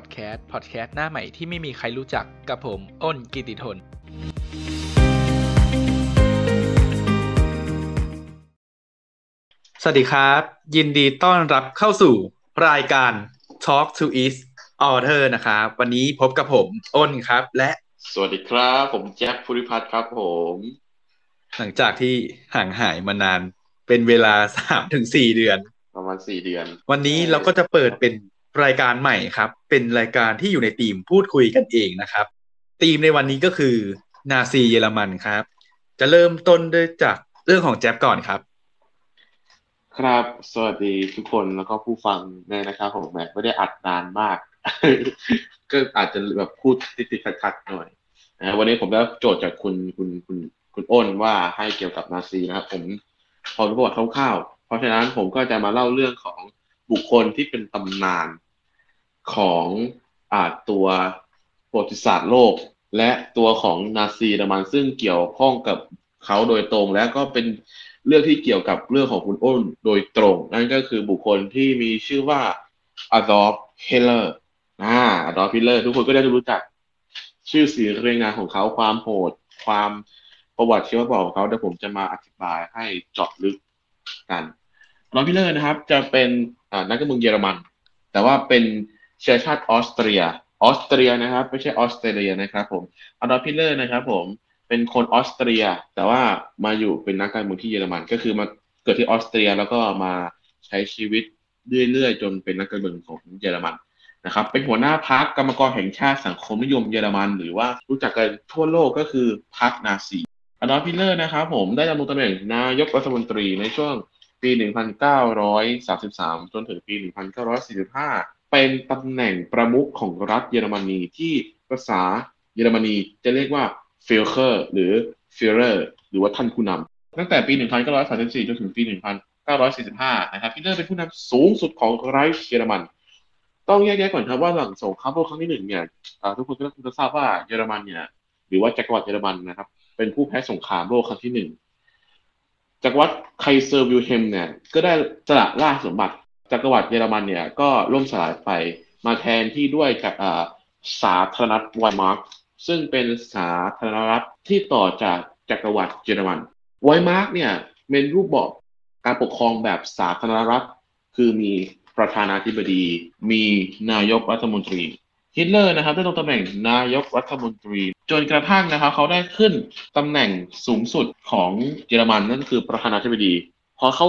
Mass Podcast Podcast หน้าใหม่ที่ไม่มีใครรู้จักกับผมอ้นกิติทน สวัสดีครับ ยินดีต้อนรับเข้าสู่รายการ Talk to East Author นะครับ วันนี้พบกับผมอ้นครับ และสวัสดีครับ ผมแจ็คภูริพัฒน์ครับผม หลังจากที่ห่างหายมานานเป็นเวลาสามถึงสี่เดือน ประมาณสี่เดือน วันนี้เราก็จะเปิดเป็น รายการใหม่ครับ เป็นรายการที่อยู่ในทีมพูดคุยกันเองนะครับทีมในวันนี้ก็คือนาซีเยอรมันครับ จะเริ่มต้นด้วยจากเรื่องของแจ๊บก่อนครับ ครับ สวัสดีทุกคนแล้วก็ผู้ฟังเนี่ยนะครับผมแหมไม่ได้อัดนานมาก ก็อาจจะแบบพูดติดๆขัดๆหน่อยนะวันนี้ผมได้โจทย์จากคุณคุณคุณคุณอ้นว่าให้เกี่ยวกับนาซีนะครับผมพอรู้ประวัติคร่าวๆเพราะฉะนั้นผมก็จะมาเล่าเรื่องของ บุคคลที่เป็นตำนานของอาตัวประวัติศาสตร์โลก และตัวของนาซีเยอรมันซึ่งเกี่ยวข้องกับเขาโดยตรง และก็เป็นเรื่องที่เกี่ยวกับเรื่องของคุณอ้นโดยตรง นั่นก็คือบุคคลที่มีชื่อว่าอดอล์ฟฮิตเลอร์อ่าอดอล์ฟฮิตเลอร์ทุกคนก็ได้รู้จักชื่อเสียงเรียงนามของเขาความโหด ความประวัติชีวประวัติของเขาเดี๋ยวผมจะมาอธิบายให้เจาะลึกกันอดอล์ฟฮิตเลอร์นะครับ จะเป็น นักการเมืองเยอรมัน แต่ว่าเป็นเชื้อชาติออสเตรีย ออสเตรียนะครับ ไม่ใช่ออสเตรเลียนะครับผมอดอล์ฟฮิตเลอร์นะครับผมเป็นคนออสเตรีย แต่ว่ามาอยู่เป็นนักการเมืองที่เยอรมัน ก็คือมาเกิดที่ออสเตรียแล้วก็มาใช้ชีวิตเรื่อยๆจนเป็นนักการเมืองของเยอรมันนะครับ เป็นหัวหน้าพรรคกรรมกรแห่งชาติสังคมนิยมเยอรมัน หรือว่ารู้จักกันทั่วโลกก็คือพรรคนาซีอดอล์ฟฮิตเลอร์นะครับผมได้ดำรงตำแหน่งนายกรัฐมนตรีในช่วง ปี 1933 จนถึงปี 1945 เป็นตำแหน่งประมุขของรัฐเยอรมนีที่ภาษาเยอรมนีจะเรียกว่า Führer หรือ Führer หรือว่าท่านผู้นำตั้งแต่ปี 1934 จนถึงปี 1945 นะครับฮิตเลอร์เป็นผู้นำสูงสุดของไรช์เยอรมัน ต้องแยกแยะก่อนครับว่าหลังสงครามโลกครั้งที่หนึ่งเนี่ยทุกคนก็ต้องจะทราบว่าเยอรมันเนี่ยหรือว่าจักรวรรดิเยอรมันนะครับเป็นผู้แพ้สงครามโลกครั้งที่หนึ่ง จักรพรรดิไคเซอร์วิลเฮล์มเนี่ยก็ได้สละราชสมบัติจักรวรรดิเยอรมันเนี่ยก็ล่มสลายไปมาแทนที่ด้วยจากสาธารณรัฐไวมาร์ซึ่งเป็นสาธารณรัฐที่ต่อจากจักรวรรดิเยอรมันไวมาร์เนี่ยเป็นรูปแบบการปกครองแบบสาธารณรัฐ คือมีประธานาธิบดี มีนายกรัฐมนตรี ฮิตเลอร์นะครับได้ลงตำแหน่งนายกรัฐมนตรี จนกระทั่งนะครับเขาได้ขึ้นตำแหน่งสูงสุดของเยอรมันนั่นคือประธานาธิบดี พอเขา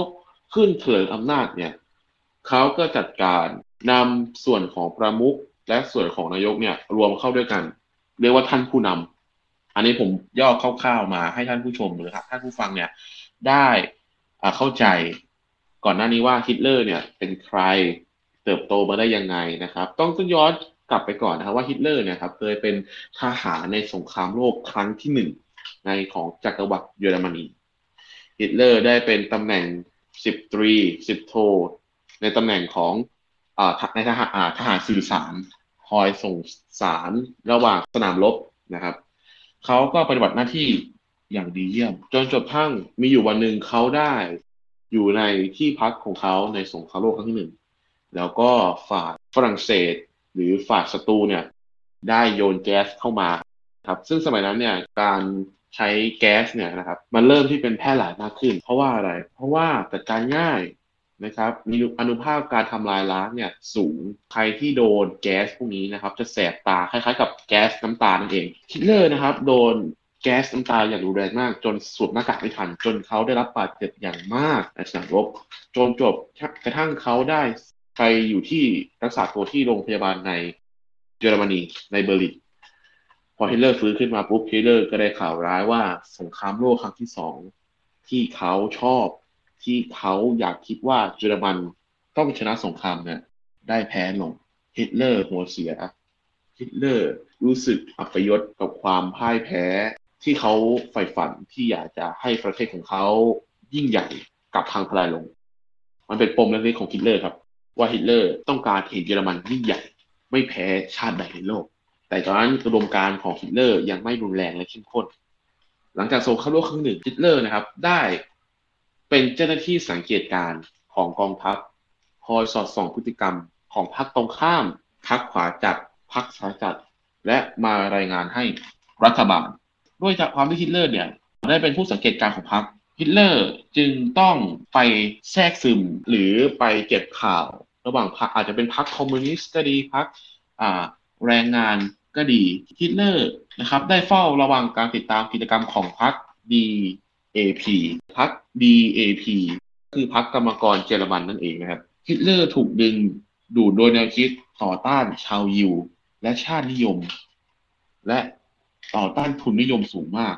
ขึ้นเถืออำนาจเนี่ยเขาก็จัดการนำส่วนของประมุขและส่วนของนายกเนี่ยรวมเข้าด้วยกัน เรียกว่าท่านผู้นำอันนี้ผมย่อคร่าวๆมาให้ท่านผู้ชมหรือท่านผู้ฟังเนี่ยได้เข้าใจก่อนหน้านี้ว่าฮิตเลอร์เนี่ยเป็นใครเติบโตมาได้ยังไงนะครับ ต้องต้องย้อน กลับไปก่อนนะครับว่าฮิตเลอร์เนี่ยครับเคยเป็นทหารในสงครามโลกครั้งที่หนึ่งในของจักรวรรดิเยอรมนี ฮิตเลอร์ได้เป็นตำแหน่งสิบตรีสิบโท ในตำแหน่งของอในทหารทหารสื่อสารคอยส่งสารระหว่างสนามรบนะครับ เขาก็ปฏิบัติหน้าที่อย่างดีเยี่ยม จนจบทั้งมีอยู่วันหนึ่งเขาได้อยู่ในที่พักของเขาในสงครามโลกครั้งที่หนึ่ง แล้วก็ฝ่ายฝรั่งเศส หรือฝ่ายศัตรูเนี่ยได้โยนแก๊สเข้ามาครับ ซึ่งสมัยนั้นเนี่ยการใช้แก๊สเนี่ยนะครับมันเริ่มที่เป็นแพร่หลายมากขึ้น เพราะว่าอะไร เพราะว่าจัดการง่ายนะครับมีอนุภาพการทำลายล้างเนี่ยสูงใครที่โดนแก๊สพวกนี้นะครับจะแสบตาคล้ายๆ กับแก๊สน้ำตานั่นเองฮิตเลอร์นะครับโดนแก๊สน้ำตาอย่างรุนแรงมาก จนสวมหน้ากากไม่ทัน จนเขาได้รับบาดเจ็บอย่างมากในสนามรบจนจบกระทั่งเขาได้ ไปอยู่ที่รักษาตัวที่โรงพยาบาลในเยอรมนีในเบอร์ลินพอฮิตเลอร์ฟื้นขึ้นมาปุ๊บฮิตเลอร์ก็ได้ข่าวร้ายว่าสงครามโลกครั้งที่สองที่เขาชอบที่เขาอยากคิดว่าเยอรมันต้องชนะสงครามเนี่ยได้แพ้ลงฮิตเลอร์หัวเสียฮิตเลอร์รู้สึกอัปยศกับความพ่ายแพ้ที่เขาใฝ่ฝันที่อยากจะให้ประเทศของเขายิ่งใหญ่กลับพังทลายลง มันเป็นปมเล็กๆของฮิตเลอร์ครับ ว่าฮิตเลอร์ต้องการเห็นเยอรมันยิ่งใหญ่ ไม่แพ้ชาติใดในโลก แต่ตอนนั้นกระบวนการของฮิตเลอร์ยังไม่รุนแรงและเข้มข้น หลังจากสงครามโลกครั้งหนึ่งฮิตเลอร์นะครับ ได้เป็นเจ้าหน้าที่สังเกตการณ์ของกองทัพคอยสอดส่องพฤติกรรมของพรรคตรงข้ามพรรคขวาจัดพรรคซ้ายจัดและมารายงานให้รัฐบาลด้วยจากความที่ฮิตเลอร์เนี่ยได้เป็นผู้สังเกตการณ์ของพรรค ฮิตเลอร์จึงต้องไปแทรกซึมหรือไปเก็บข่าว ระหว่างพรรคอาจจะเป็นพรรคคอมมิวนิสต์ก็ดีพรรคแรงงานก็ดีฮิตเลอร์นะครับ ได้เฝ้าระวังการติดตามกิจกรรมของพรรค DAP พรรค DAP คือพรรคกรรมกรเยอรมันนั่นเองนะครับฮิตเลอร์ถูกดึงดูดโดยแนวคิดต่อต้านชาวยิว และชาตินิยม และต่อต้านทุนนิยมสูงมาก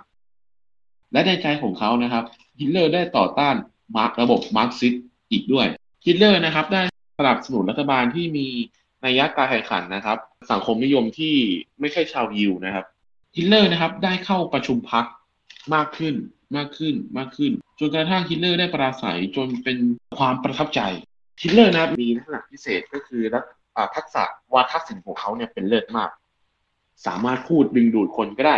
และในใจของเขานะครับ ฮิตเลอร์ได้ต่อต้านมาร์กระบบมาร์กซิสอีกด้วยฮิตเลอร์นะครับ ได้สนับสนุนรัฐบาลที่มีนัยการแข่งขันนะครับ สังคมนิยมที่ไม่ใช่ชาวยิวนะครับฮิตเลอร์นะครับได้เข้าประชุมพรรคมากขึ้นมากขึ้นมากขึ้น จนกระทั่งฮิตเลอร์ได้ปราศรัยจนเป็นความประทับใจฮิตเลอร์นะครับมีลักษณะพิเศษก็คือทักษะวาทศิลป์ของเขาเนี่ยเป็นเลิศมาก สามารถพูดดึงดูดคนก็ได้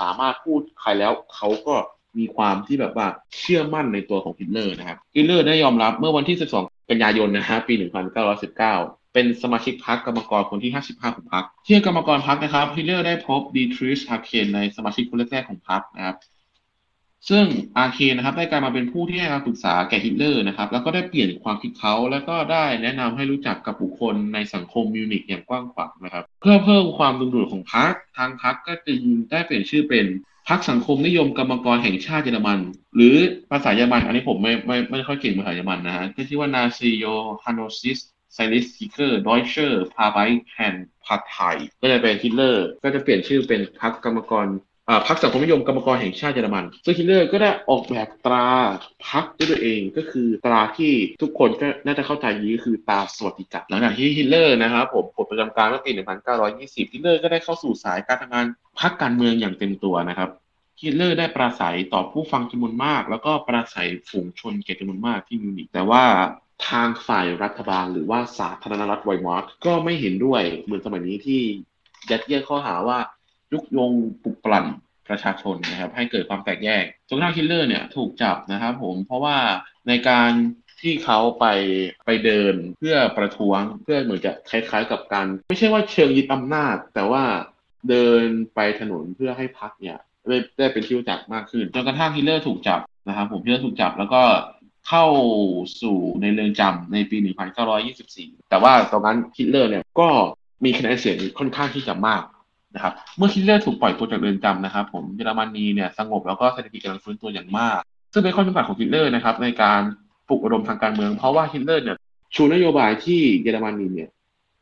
สามารถพูดใครแล้วเขาก็ มีความที่แบบว่าเชื่อมั่นในตัวของฮิตเลอร์นะครับฮิตเลอร์ได้ยอมรับเมื่อวันที่ 12 กันยายนนะฮะปี 1919 เป็นสมาชิกพรรคกรรมกรคนที่ 55 ของพรรคเที่กรรมกรพรรคนะครับฮิตเลอร์ได้พบดีทริสอ็คคาร์ทในสมาชิกคนแรกๆของพรรคนะครับซึ่งเอ็คคาร์ทนะครับได้กลายมาเป็นผู้ที่ให้คำปรึกษาแก่ฮิตเลอร์นะครับ แล้วก็ได้เปลี่ยนความคิดเขา แล้วก็ได้แนะนำให้รู้จักกับบุคคลในสังคมมิวนิกอย่างกว้างขวางนะครับ เพื่อเพิ่มความดึงดูดของพรรคทางพรรคก็จึงได้เปลี่ยนชื่อเป็น พรรคสังคมนิยมกรรมกรแห่งชาติเยอรมัน หรือภาษาเยอรมัน อันนี้ผมไม่ไม่ไม่ค่อยเก่งภาษาเยอรมันนะฮะก็ชื่อว่า Nationalsozialistische Deutsche Arbeiterpartei ก็จะเป็นฮิตเลอร์ ก็จะเปลี่ยนชื่อเป็นพรรคกรรมกร พรรคสังคมนิยมกรรมกรแห่งชาติเยอรมัน ซึ่งฮิตเลอร์ก็ได้ออกแบบตราพรรคด้วยตัวเองก็คือตราที่ทุกคนก็น่าจะเข้าใจนี้คือตราสวัสดิกะหลังจากที่ฮิตเลอร์นะครับผมปลดประจำการเมื่อปี 1920ฮิตเลอร์ก็ได้เข้าสู่สายการทำงานพรรคการเมืองอย่างเต็มตัวนะครับฮิตเลอร์ได้ปราศรัยต่อผู้ฟังจำนวนมาก แล้วก็ปราศรัยฝูงชนเกตจำนวนมากที่มิวนิกแต่ว่าทางฝ่ายรัฐบาลหรือว่าสาธารณรัฐไวมาร์ก็ไม่เห็นด้วยเหมือนสมัยนี้ที่ยัดเยียดข้อหาว่า ยุกยงปลุกปลั่นประชาชนนะครับ ให้เกิดความแตกแยกจนกระทั่งฮิตเลอร์เนี่ยถูกจับนะครับผมเพราะว่าในการที่เขาไปไปเดินเพื่อประท้วงเพื่อเหมือนจะคล้าย ๆ กับการไม่ใช่ว่าชิงยึดอำนาจ แต่ว่าเดินไปถนนเพื่อให้พรรคเนี่ยได้ได้เป็นที่รู้จักมากขึ้นจนกระทั่งฮิตเลอร์ถูกจับนะครับผมฮิตเลอร์ถูกจับแล้วก็เข้าสู่ในเรือนจำในปี 1924 แต่ว่าตอนนั้นฮิตเลอร์เนี่ยก็มีคะแนนเสียงค่อนข้างที่จะมาก นะครับเมื่อฮิตเลอร์ถูกปล่อยตัวจากเรือนจำนะครับ ผมเยอรมนีเนี่ยสงบแล้วก็เศรษฐกิจกำลังฟื้นตัวอย่างมาก ซึ่งเป็นข้อจำกัดของฮิตเลอร์นะครับในการปลุกระดมทางการเมือง เพราะว่าฮิตเลอร์เนี่ยชูนโยบายที่เยอรมนีเนี่ย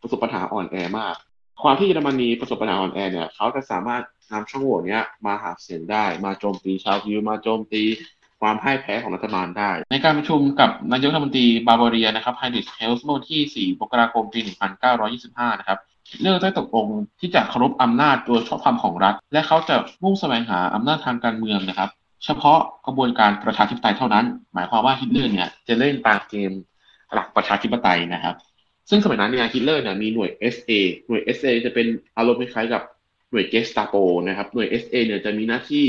ประสบปัญหาอ่อนแอมาก ความที่เยอรมนีประสบปัญหาอ่อนแอเนี่ยเขาจะสามารถนำช่องโหว่นี้มาหาเสียงได้ มาโจมตีชาวยิวมาโจมตีความพ่ายแพ้ของรัฐบาลได้ ในการประชุมกับนายกรัฐมนตรีบาวาเรียนะครับไฮน์ริชเฮลด์เมื่อวันที่ 4 มกราคม ปี 1925 นะครับ ฮิตเลอร์ได้ตกลงที่จะเคารพอำนาจโดยชอบธรรมของรัฐ และเขาจะมุ่งแสวงหาอำนาจทางการเมืองนะครับ เฉพาะกระบวนการประชาธิปไตยเท่านั้น หมายความว่าฮิตเลอร์เนี่ยจะเล่นตามเกมหลักประชาธิปไตยนะครับ ซึ่งสมัยนั้นเนี่ยฮิตเลอร์เนี่ยมีหน่วย SA หน่วย SA จะเป็นอารมณ์คล้ายกับหน่วยเกสตาโปนะครับหน่วย SA เนี่ยจะมีหน้าที่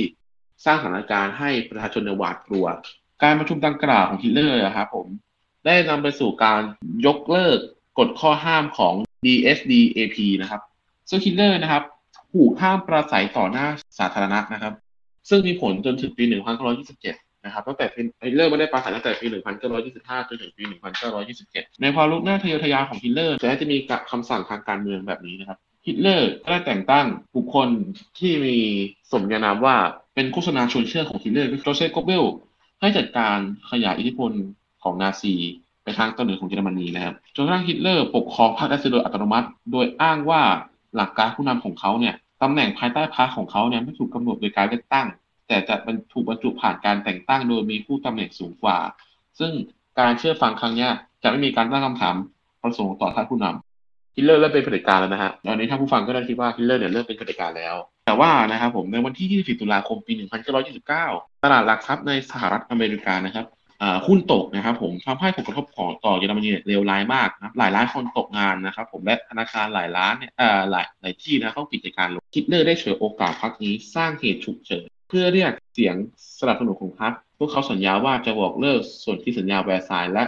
สร้างสถานการณ์ให้ประชาชนหวาดกลัว การประชุมดังกล่าวของฮิตเลอร์ครับผมได้นำไปสู่การยกเลิก กฎข้อห้ามของ NSDAP นะครับซึ่งฮิตเลอร์นะครับถูกห้ามปราศรัยต่อหน้าสาธารณะนะครับ ซึ่งมีผลจนถึงปี 1927 นะครับตั้งแต่ฮิตเลอร์ไม่ได้ปราศรัยตั้งแต่ปี 1925 จนถึงปี 1927 ในความรุกหน้าทะเยอทะยานของฮิตเลอร์จะมีคำสั่งทางการเมืองแบบนี้นะครับฮิตเลอร์ก็ได้แต่งตั้งบุคคลที่มีสมญานามว่าเป็นโฆษณาชวนเชื่อของฮิตเลอร์คือโจเซฟเกิบเบิลส์ให้จัดการขยายอิทธิพลของนาซี ไปทางตอนเหนือของเยอรมนีนะครับจนกระทั่งฮิตเลอร์ปกครองพรรคได้โดยอัตโนมัติ โดยอ้างว่าหลักการผู้นำของเขาเนี่ยตำแหน่งภายใต้พรรคของเขาเนี่ยไม่ถูกกำหนดโดยการเลือกตั้ง แต่จะถูกบรรจุผ่านการแต่งตั้งโดยมีผู้ตำแหน่งสูงกว่า ซึ่งการเชื่อฟังครั้งนี้จะไม่มีการตั้งคำถามประสงค์ต่อท่านผู้นำฮิตเลอร์เริ่มเป็นเผด็จการแล้วนะฮะตอนนี้ถ้าผู้ฟังก็ได้คิดว่าฮิตเลอร์เนี่ยเริ่มเป็นเผด็จการแล้ว แต่ว่านะครับผมในวันที่ 24 ตุลาคม ปี 1929 ตลาดหลักทรัพย์ในสหรัฐอเมริกานะครับ หุ้นตกนะครับ ผมทำให้ผลกระทบของต่อเยอรมนีเลวร้ายมากนะหลายล้านคนตกงานนะครับ ผมและธนาคารหลายล้านเนี่ยหลายหลายที่นะต้องปิดกิจการลงฮิตเลอร์ได้ฉวยโอกาสพักนี้สร้างเหตุฉุกเฉินเพื่อเรียกเสียงสนับสนุนของพรรคพวกเขาสัญญาว่าจะบอกเลิกส่วนที่สัญญาแวร์ซายและ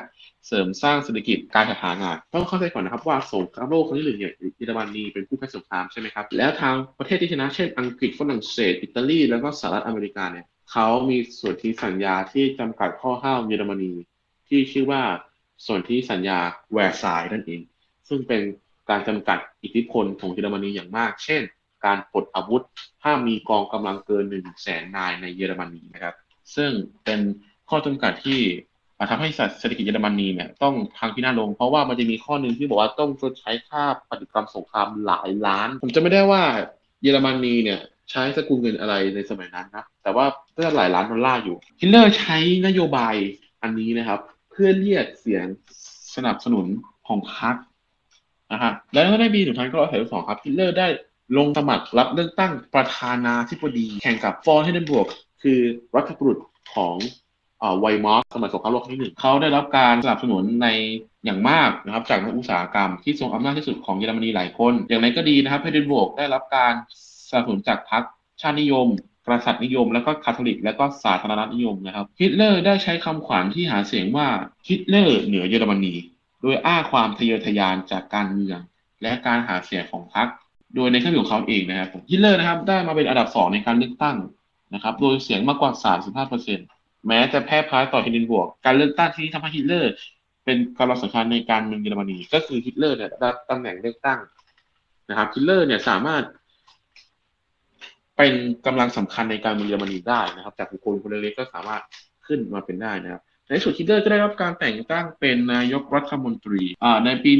เสริมสร้างเศรษฐกิจการจัดหางานต้องเข้าใจก่อนนะครับว่าสงครามโลกครั้งที่หนึ่งเนี่ยเยอรมนีเป็นผู้แพ้สงครามใช่ไหมครับแล้วทางประเทศที่ชนะเช่นอังกฤษฝรั่งเศสอิตาลีแล้วก็สหรัฐอเมริกาเนี่ย เขามีส่วนที่สัญญาที่จำกัดข้อห้ามเยอรมนี ที่ชื่อว่าส่วนที่สัญญาแวร์ซายนั่นเอง ซึ่งเป็นการจำกัดอิทธิพลของเยอรมนีอย่างมาก เช่น การปลดอาวุธห้ามมีกองกำลังเกินหนึ่งแสนนายในเยอรมนีนะครับ ซึ่งเป็นข้อจำกัดที่ทำให้เศรษฐกิจเยอรมนีเนี่ยต้องพังพินาศลง เพราะว่ามันจะมีข้อหนึ่งที่บอกว่าต้องชดใช้ค่าปฏิกรรมสงครามหลายล้าน ผมจะไม่ได้ว่าเยอรมนีเนี่ย ใช้สกุลเงินอะไรในสมัยนั้นนะแต่ว่าก็หลายล้านดอลลาร์อยู่ฮิตเลอร์ใช้นโยบายอันนี้นะครับ เพื่อเรียกเสียงสนับสนุนของพรรคนะฮะแล้วในปี1932ครับฮิตเลอร์ได้ลงสมัครรับเลือกตั้งประธานาธิบดีแข่งกับฟอนฮินเดนบวร์คคือรัฐบุรุษของไวมาร์สมัยสงครามโลกครั้งที่หนึ่งเขาได้รับการสนับสนุนในอย่างมากนะครับจากนักอุตสาหกรรมที่ทรงอำนาจที่สุดของเยอรมนีหลายคน อย่างไรก็ดีนะครับฮินเดนบวร์คได้รับการ นับสนุนจากพรรคชาตินิยม กษัตริย์นิยม และก็คาทอลิก และก็สาธารณรัฐนิยมนะครับ ฮิตเลอร์ได้ใช้คำขวัญที่หาเสียงว่าฮิตเลอร์เหนือเยอรมนี โดยอ้างความทะเยอทะยานจากการเมือง และการหาเสียงของพรรค โดยเครื่องบินของเขาเองนะครับฮิตเลอร์นะครับได้มาเป็นอันดับสองในการเลือกตั้งนะครับโดยเสียงมากกว่า 35%แม้จะแพ้พ่ายต่อฮินเดนบวร์ค การเลือกตั้งที่ทำให้ฮิตเลอร์ เป็นกำลังสำคัญในการเมืองเยอรมนี ก็คือฮิตเลอร์เนี่ยได้ตำแหน่งเลือกตั้งนะครับฮิตเลอร์เนี่ยสามารถ เป็นกำลังสำคัญในการเมืองเยอรมนีได้นะครับ จากบุคคลคนเล็กๆก็สามารถขึ้นมาเป็นได้นะครับในสุดฮิตเลอร์ก็ได้รับการแต่งตั้งเป็นนายกรัฐมนตรีในปี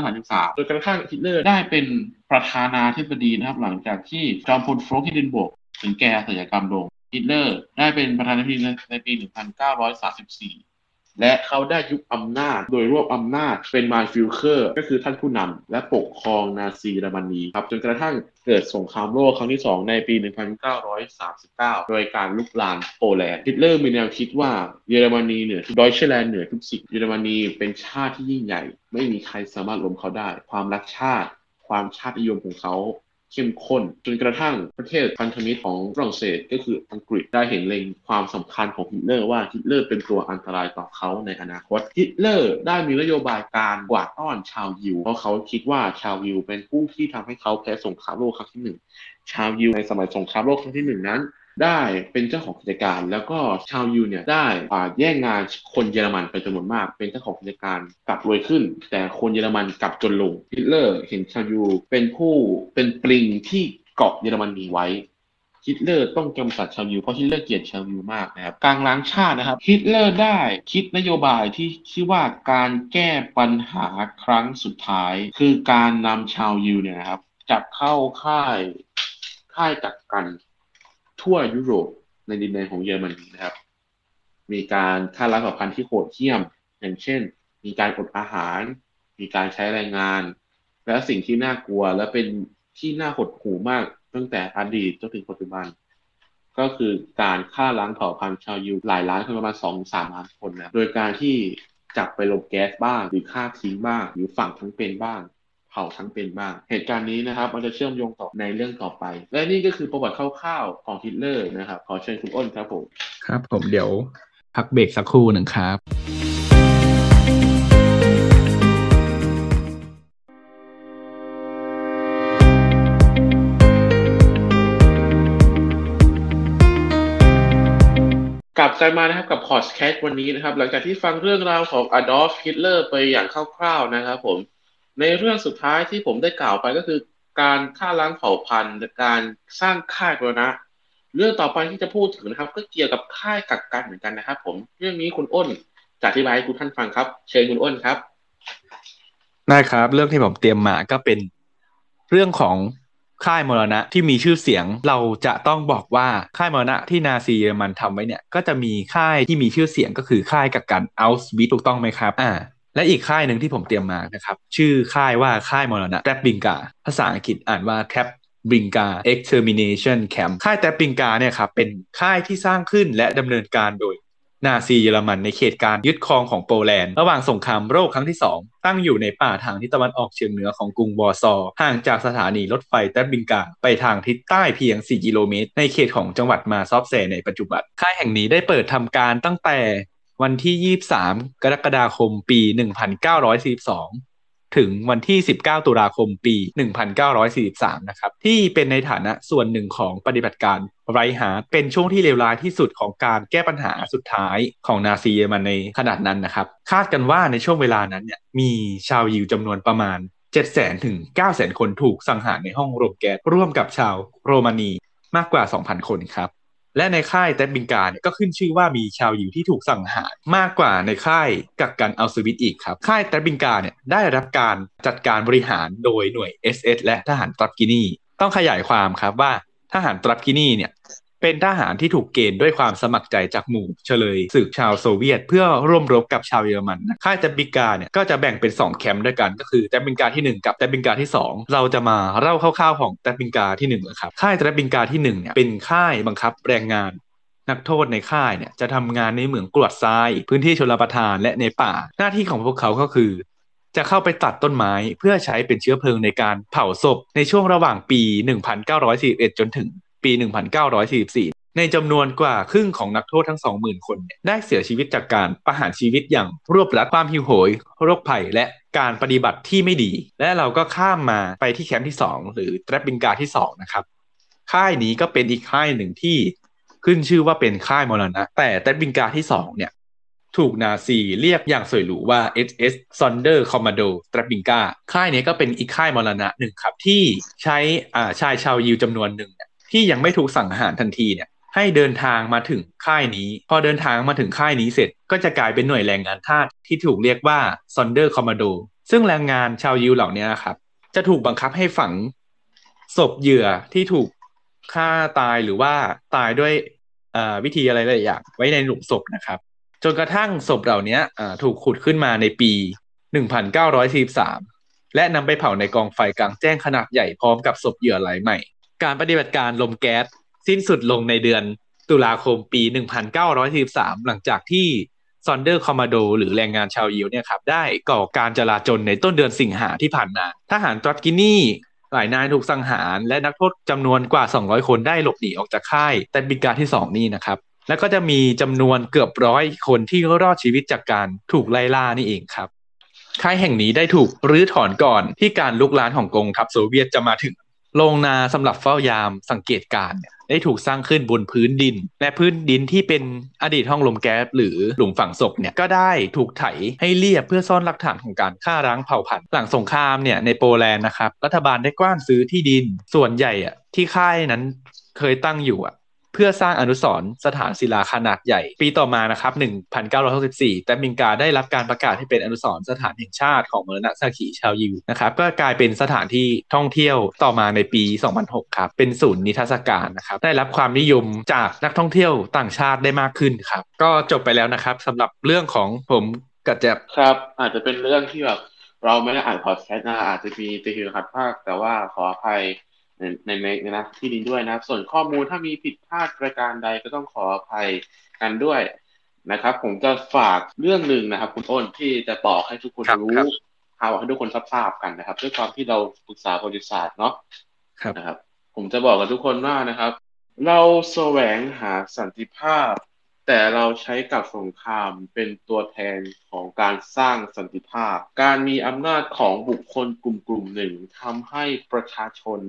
1933 โดยกระทั่งฮิตเลอร์ได้เป็นประธานาธิบดีนะครับ หลังจากที่จอมพลฟอนฮินเดนบวร์คถึงแก่อสัญกรรมลงฮิตเลอร์ได้เป็นประธานาธิบดีในปี 1934 และเขาได้ยุบอำนาจ โดยรวบอำนาจเป็น Mein Führer ก็คือท่านผู้นำและปกครองนาซีเยอรมนีครับจนกระทั่งเกิดสงครามโลกครั้งที่ 2 ในปี 1939 โดยการรุกรานโปแลนด์ฮิตเลอร์มีแนวคิดว่าเยอรมนีเหนือ Deutschland เหนือทุกสิ่งเยอรมนีเป็นชาติที่ยิ่งใหญ่ ไม่มีใครสามารถล้มเขาได้ ความรักชาติ ความชาตินิยมของเขา เข้มข้นจนกระทั่งประเทศพันธมิตรของฝรั่งเศสก็คืออังกฤษได้เห็นเล็งความสำคัญของฮิตเลอร์ว่าฮิตเลอร์เป็นตัวอันตรายต่อเขาในอนาคตฮิตเลอร์ได้มีนโยบายการกวาดต้อนชาวยิว เพราะเขาคิดว่าชาวยิวเป็นผู้ที่ทำให้เขาแพ้สงครามโลกครั้งที่หนึ่งชาวยิวในสมัยสงครามโลกครั้งที่หนึ่งนั้น ได้เป็นเจ้าของกิจการ แล้วก็ชาวยิวเนี่ยได้แย่งงานคนเยอรมันไปจำนวนมาก เป็นเจ้าของกิจการกลับรวยขึ้น แต่คนเยอรมันกลับจนลงฮิตเลอร์เห็นชาวยิวเป็นผู้เป็นปลิงที่เกาะเยอรมนีไว้ฮิตเลอร์ต้องกำจัดชาวยิวเพราะฮิตเลอร์เกลียดชาวยิวมากนะครับการล้างชาตินะครับฮิตเลอร์ได้คิดนโยบายที่ชื่อว่าการแก้ปัญหาครั้งสุดท้าย คือการนำชาวยิวเนี่ยนะครับจับเข้าค่ายค่ายกักกัน ทั่วยุโรปในดินแดนของเยอรมนีนะครับ มีการฆ่าล้างเผ่าพันธุ์ที่โหดเหี้ยม อย่างเช่น มีการอดอาหาร มีการใช้แรงงาน และสิ่งที่น่ากลัวและเป็นที่น่าหดหู่มากตั้งแต่อดีตจนถึงปัจจุบัน ก็คือการฆ่าล้างเผ่าพันธุ์ชาวยิวหลายล้านคนประมาณสองสามล้านคนนะโดยการที่จับไปลงแก๊สบ้างหรือฆ่าทิ้งบ้างหรือฝังทั้งเป็นบ้าง เผาทั้งเป็นบ้าง เหตุการณ์นี้นะครับมันจะเชื่อมโยงต่อในเรื่องต่อไป และนี่ก็คือประวัติคร่าวๆของฮิตเลอร์นะครับ ขอเชิญคุณอ้นครับผม ครับผมเดี๋ยวพักเบรกสักครู่หนึ่งครับกลับกันมานะครับกับพอดแคสต์วันนี้นะครับ หลังจากที่ฟังเรื่องราวของอดอล์ฟฮิตเลอร์ไปอย่างคร่าวๆนะครับผม ในเรื่องสุดท้ายที่ผมได้กล่าวไปก็คือ การฆ่าล้างเผ่าพันธุ์การสร้างค่ายบรนะเรื่องต่อไปที่จะพูดถึงนะครับ ก็เกี่ยวกับค่ายกักกันเหมือนกันนะครับ ผมเรื่องนี้คุณอ้นจะอธิบายให้คุณท่านฟังครับ เชิญคุณอ้นครับได้ครับ เรื่องที่ผมเตรียมมาก็เป็นเรื่องของค่ายมรณะที่มีชื่อเสียงเราจะต้องบอกว่าค่ายมรณะที่นาซีเยอรมันทำไว้เนี่ย ก็จะมีค่ายที่มีชื่อเสียงก็คือค่ายกักกันอัลสวิตถูกต้องไหมครับ อ่า และอีกค่ายหนึ่งที่ผมเตรียมมานะครับ ชื่อค่ายว่าค่ายมรณะแทบบิงกา ภาษาอังกฤษอ่านว่าแทบบิงกา extermination camp ค่ายแทบบิงกาเนี่ยครับเป็นค่ายที่สร้างขึ้นและดำเนินการโดยนาซีเยอรมันในเขตการยึดครองของโปแลนด์ ระหว่างสงครามโลกครั้งที่ 2 ตั้งอยู่ในป่าทางทิศตะวันออกเฉียงเหนือของกรุงวอร์ซอห่างจากสถานีรถไฟแตบบิงกา ไปทางทิศใต้เพียง 4 กิโลเมตร ในเขตของจังหวัดมาซอฟเซในปัจจุบัน ค่ายแห่งนี้ได้เปิดทำการตั้งแต่ วันที่ 23 กรกฎาคมปี 1942 ถึงวันที่ 19 ตุลาคมปี 1943 นะครับ ที่เป็นในฐานะส่วนหนึ่งของปฏิบัติการไรน์ฮาร์ดเป็นช่วงที่เลวร้ายที่สุดของการแก้ปัญหาสุดท้ายของนาซีเยอรมันในขณะนั้นนะครับ คาดกันว่าในช่วงเวลานั้นเนี่ยมีชาวยิวจำนวนประมาณ 700,000ถึง900,000 คนถูกสังหารในห้องโรงแก๊สร่วมกับชาวโรมานีมากกว่า 2,000 คนครับ และในค่ายแตบิงกาเนี่ยก็ขึ้นชื่อว่ามีชาวยิวที่ถูกสังหารมากกว่าในค่ายกักกันอัลสวิตอีกครับ ค่ายแตบิงการเนี่ยได้รับการจัดการบริหารโดยหน่วย SS และทหารตรับกินีต้องขยายความครับว่าทหารตรับกินีเนี่ย เป็นทหารที่ถูกเกณฑ์ด้วยความสมัครใจจากหมู่เฉลยศึกชาวโซเวียต เพื่อร่วมรบกับชาวเยอรมัน ค่ายแตบิงกาเนี่ยก็จะแบ่งเป็น 2 แคมป์ด้วยกัน ก็คือแตบิงกาที่ 1 กับแตบิงกาที่ 2 เราจะมาเล่าคร่าวๆของแตบิงกาที่1นะครับค่ายแตบิงกาที่1เนี่ยเป็นค่ายบังคับแรงงานนักโทษในค่ายเนี่ยจะทำงานในเหมืองกรวดทราย พื้นที่ชลประทานและในป่า หน้าที่ของพวกเขาก็คือ จะเข้าไปตัดต้นไม้เพื่อใช้เป็นเชื้อเพลิงในการเผาศพ ในช่วงระหว่างปี 1941 จนถึง ปี 1944 ในจำนวนกว่าครึ่งของนักโทษทั้ง 20,000 คนได้เสียชีวิตจากการประหารชีวิตอย่างรวบรัดความหิวโหย โรคภัยและการปฏิบัติที่ไม่ดี และเราก็ข้ามมาไปที่แคมป์ที่ 2 หรือแตรบิงกาที่ 2 นะครับ ค่ายนี้ก็เป็นอีกค่ายหนึ่งที่ขึ้นชื่อว่าเป็นค่ายมรณะ แต่แตรบิงกาที่ 2 เนี่ยถูกนาซีเรียกอย่างสวยหรูว่า SS Sonder Commando t r a b i n g a ค่ายนี้ก็เป็นอีกค่ายมรณะหนึ่งครับ ที่ใช้ชายชาวยิวจำนวนหนึ่ง ที่ยังไม่ถูกสั่งหารทันทีเนี่ยให้เดินทางมาถึงค่ายนี้ พอเดินทางมาถึงค่ายนี้เสร็จ ก็จะกลายเป็นหน่วยแรงงานทาสที่ถูกเรียกว่า Sonder Commando ซึ่งแรงงานชาวยิวเหล่านี้นะครับจะถูกบังคับให้ฝังศพเหยื่อที่ถูกฆ่าตายหรือว่าตายด้วยวิธีอะไรหลายอย่างไว้ในหลุมศพนะครับ จนกระทั่งศพเหล่านี้ถูกขุดขึ้นมาในปี 1943 และนำไปเผาในกองไฟกลางแจ้งขนาดใหญ่พร้อมกับศพเหยื่อรายใหม่ การปฏิบัติการลมแก๊สสิ้นสุดลงในเดือนตุลาคมปี 1943 หลังจากที่ซอนเดอร์คอมมาโด หรือแรงงานชาวยิวเนี่ยครับได้ก่อการจลาจลในต้นเดือนสิงหาที่ผ่านมา ทหารตรัสกินีหลายนายถูกสังหาร และนักโทษจำนวนกว่า 200 คนได้หลบหนีออกจากค่ายแต่บิกาที่ 2 นี่นะครับ แล้วก็จะมีจำนวนเกือบร้อยคนที่รอดชีวิตจากการถูกไล่ล่านี่เองครับ ค่ายแห่งนี้ได้ถูกรื้อถอนก่อนที่การลุกลานของกองทัพโซเวียตจะมาถึง โรงนาสำหรับเฝ้ายามสังเกตการณ์เนี่ยได้ถูกสร้างขึ้นบนพื้นดิน และพื้นดินที่เป็นอดีตห้องลมแก๊สหรือหลุมฝังศพเนี่ยก็ได้ถูกไถให้เรียบเพื่อซ่อนหลักฐานของการฆ่าร้างเผ่าพันธุ์หลังสงครามเนี่ยในโปแลนด์นะครับรัฐบาลได้กว้านซื้อที่ดินส่วนใหญ่อะที่ค่ายนั้นเคยตั้งอยู่อะ เพื่อสร้างอนุสรณ์สถานศิลาขนาดใหญ่ ปีต่อมานะครับ 1964 แต่มิงกาได้รับการประกาศให้เป็นอนุสรณ์สถานแห่งชาติของมรณะสักขีชาวยิวนะครับก็กลายเป็นสถานที่ท่องเที่ยวต่อมาในปี 2006 ครับ เป็นศูนย์นิทรรศการนะครับได้รับความนิยมจากนักท่องเที่ยวต่างชาติได้มากขึ้นครับ ก็จบไปแล้วนะครับสำหรับเรื่องของผมกับแจ็บครับ อาจจะเป็นเรื่องที่แบบเราไม่ได้อ่านพอดแคสต์นะอาจจะมีตีหิวขัดภาคแต่ว่าขออภัย ในในในในนะที่นี้ด้วยนะครับ ส่วนข้อมูลถ้ามีผิดพลาดประการใดก็ต้องขออภัยกันด้วยนะครับ ผมจะฝากเรื่องหนึ่งนะครับ คุณอ้นที่จะบอกให้ทุกคนครับรู้ครับพาให้ทุกคนทราบๆกันนะครับ ด้วยความที่เราปรึกษาประวัติศาสตร์เนาะครับนะครับ ผมจะบอกกับทุกคนว่านะครับ เราแสวงหาสันติภาพ แต่เราใช้กับสงครามเป็นตัวแทนของการสร้างสันติภาพ การมีอำนาจของบุคคลกลุ่มกลุ่มหนึ่งทำให้ประชาชน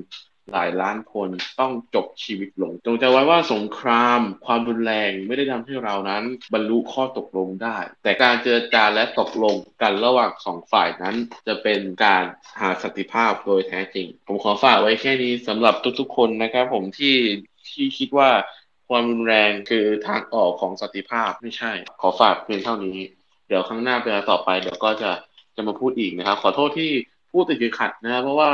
หลายล้านคนต้องจบชีวิตลง จงใจไว้ว่าสงคราม ความรุนแรงไม่ได้ทำให้เรานั้น บรรลุข้อตกลงได้ แต่การเจรจาและตกลงกันระหว่างสองฝ่ายนั้น จะเป็นการหาสันติภาพโดยแท้จริง ผมขอฝากไว้แค่นี้สำหรับทุกๆคนนะครับ ผมที่ที่คิดว่าความรุนแรงคือทางออกของสันติภาพไม่ใช่ ขอฝากเพียงเท่านี้ เดี๋ยวข้างหน้าเวลาต่อไปเดี๋ยวก็จะจะมาพูดอีกนะครับ ขอโทษที่พูดติดขัดนะครับเพราะว่า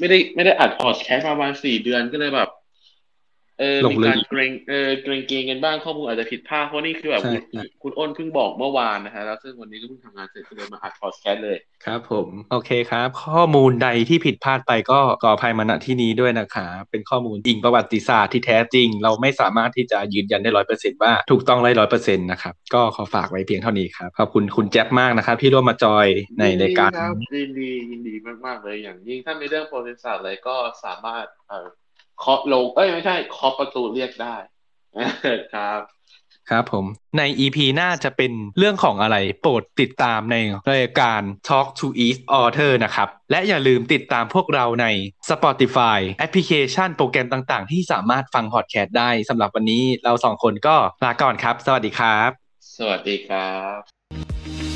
ไม่ได้ไม่ได้อัดพอดแคสต์มาประมาณสี่เดือนก็เลยแบบ เออหลงมีลืมการเกรงเออเกรงเกรงกันบ้างข้อมูลอาจจะผิดพลาดเพราะนี่คือแบบใช่คุณใช่คุณอ้นเพิ่งบอกเมื่อวานนะฮะแล้วซึ่งวันนี้ก็เพิ่งทำงานเสร็จก็เลยมาอัดพอดแคสต์เลยครับผมโอเคครับ ข้อมูลใดที่ผิดพลาดไปก็ขออภัยมาณที่นี้ด้วยนะครับเป็นข้อมูลอิงประวัติศาสตร์ที่แท้จริง เราไม่สามารถที่จะยืนยันได้ร้อยเปอร์เซ็นว่าถูกต้องได้ร้อยเปอร์เซ็นต์นะครับก็ขอฝากไว้เพียงเท่านี้ครับขอบคุณคุณแจ๊บมากนะครับที่ร่วมมาจอยในรายการยินดีครับนี้ยินดียินดีมากๆเลยอย่างยิ่งถ้ามีเรื่องประวัติศาสตร์อะไรก็สามารถเอ่อ เคาะลง เอ้ยไม่ใช่เคาะประตูเรียกได้ครับ ครับผม ใน EP หน้าจะเป็นเรื่องของอะไรโปรดติดตามในรายการ Talk to East Author นะครับ และอย่าลืมติดตามพวกเราใน Spotify แอปพลิเคชันโปรแกรมต่างๆ ที่สามารถฟังพอดแคสต์ได้สำหรับวันนี้เราสองคนก็ลาก่อนครับ สวัสดีครับ สวัสดีครับ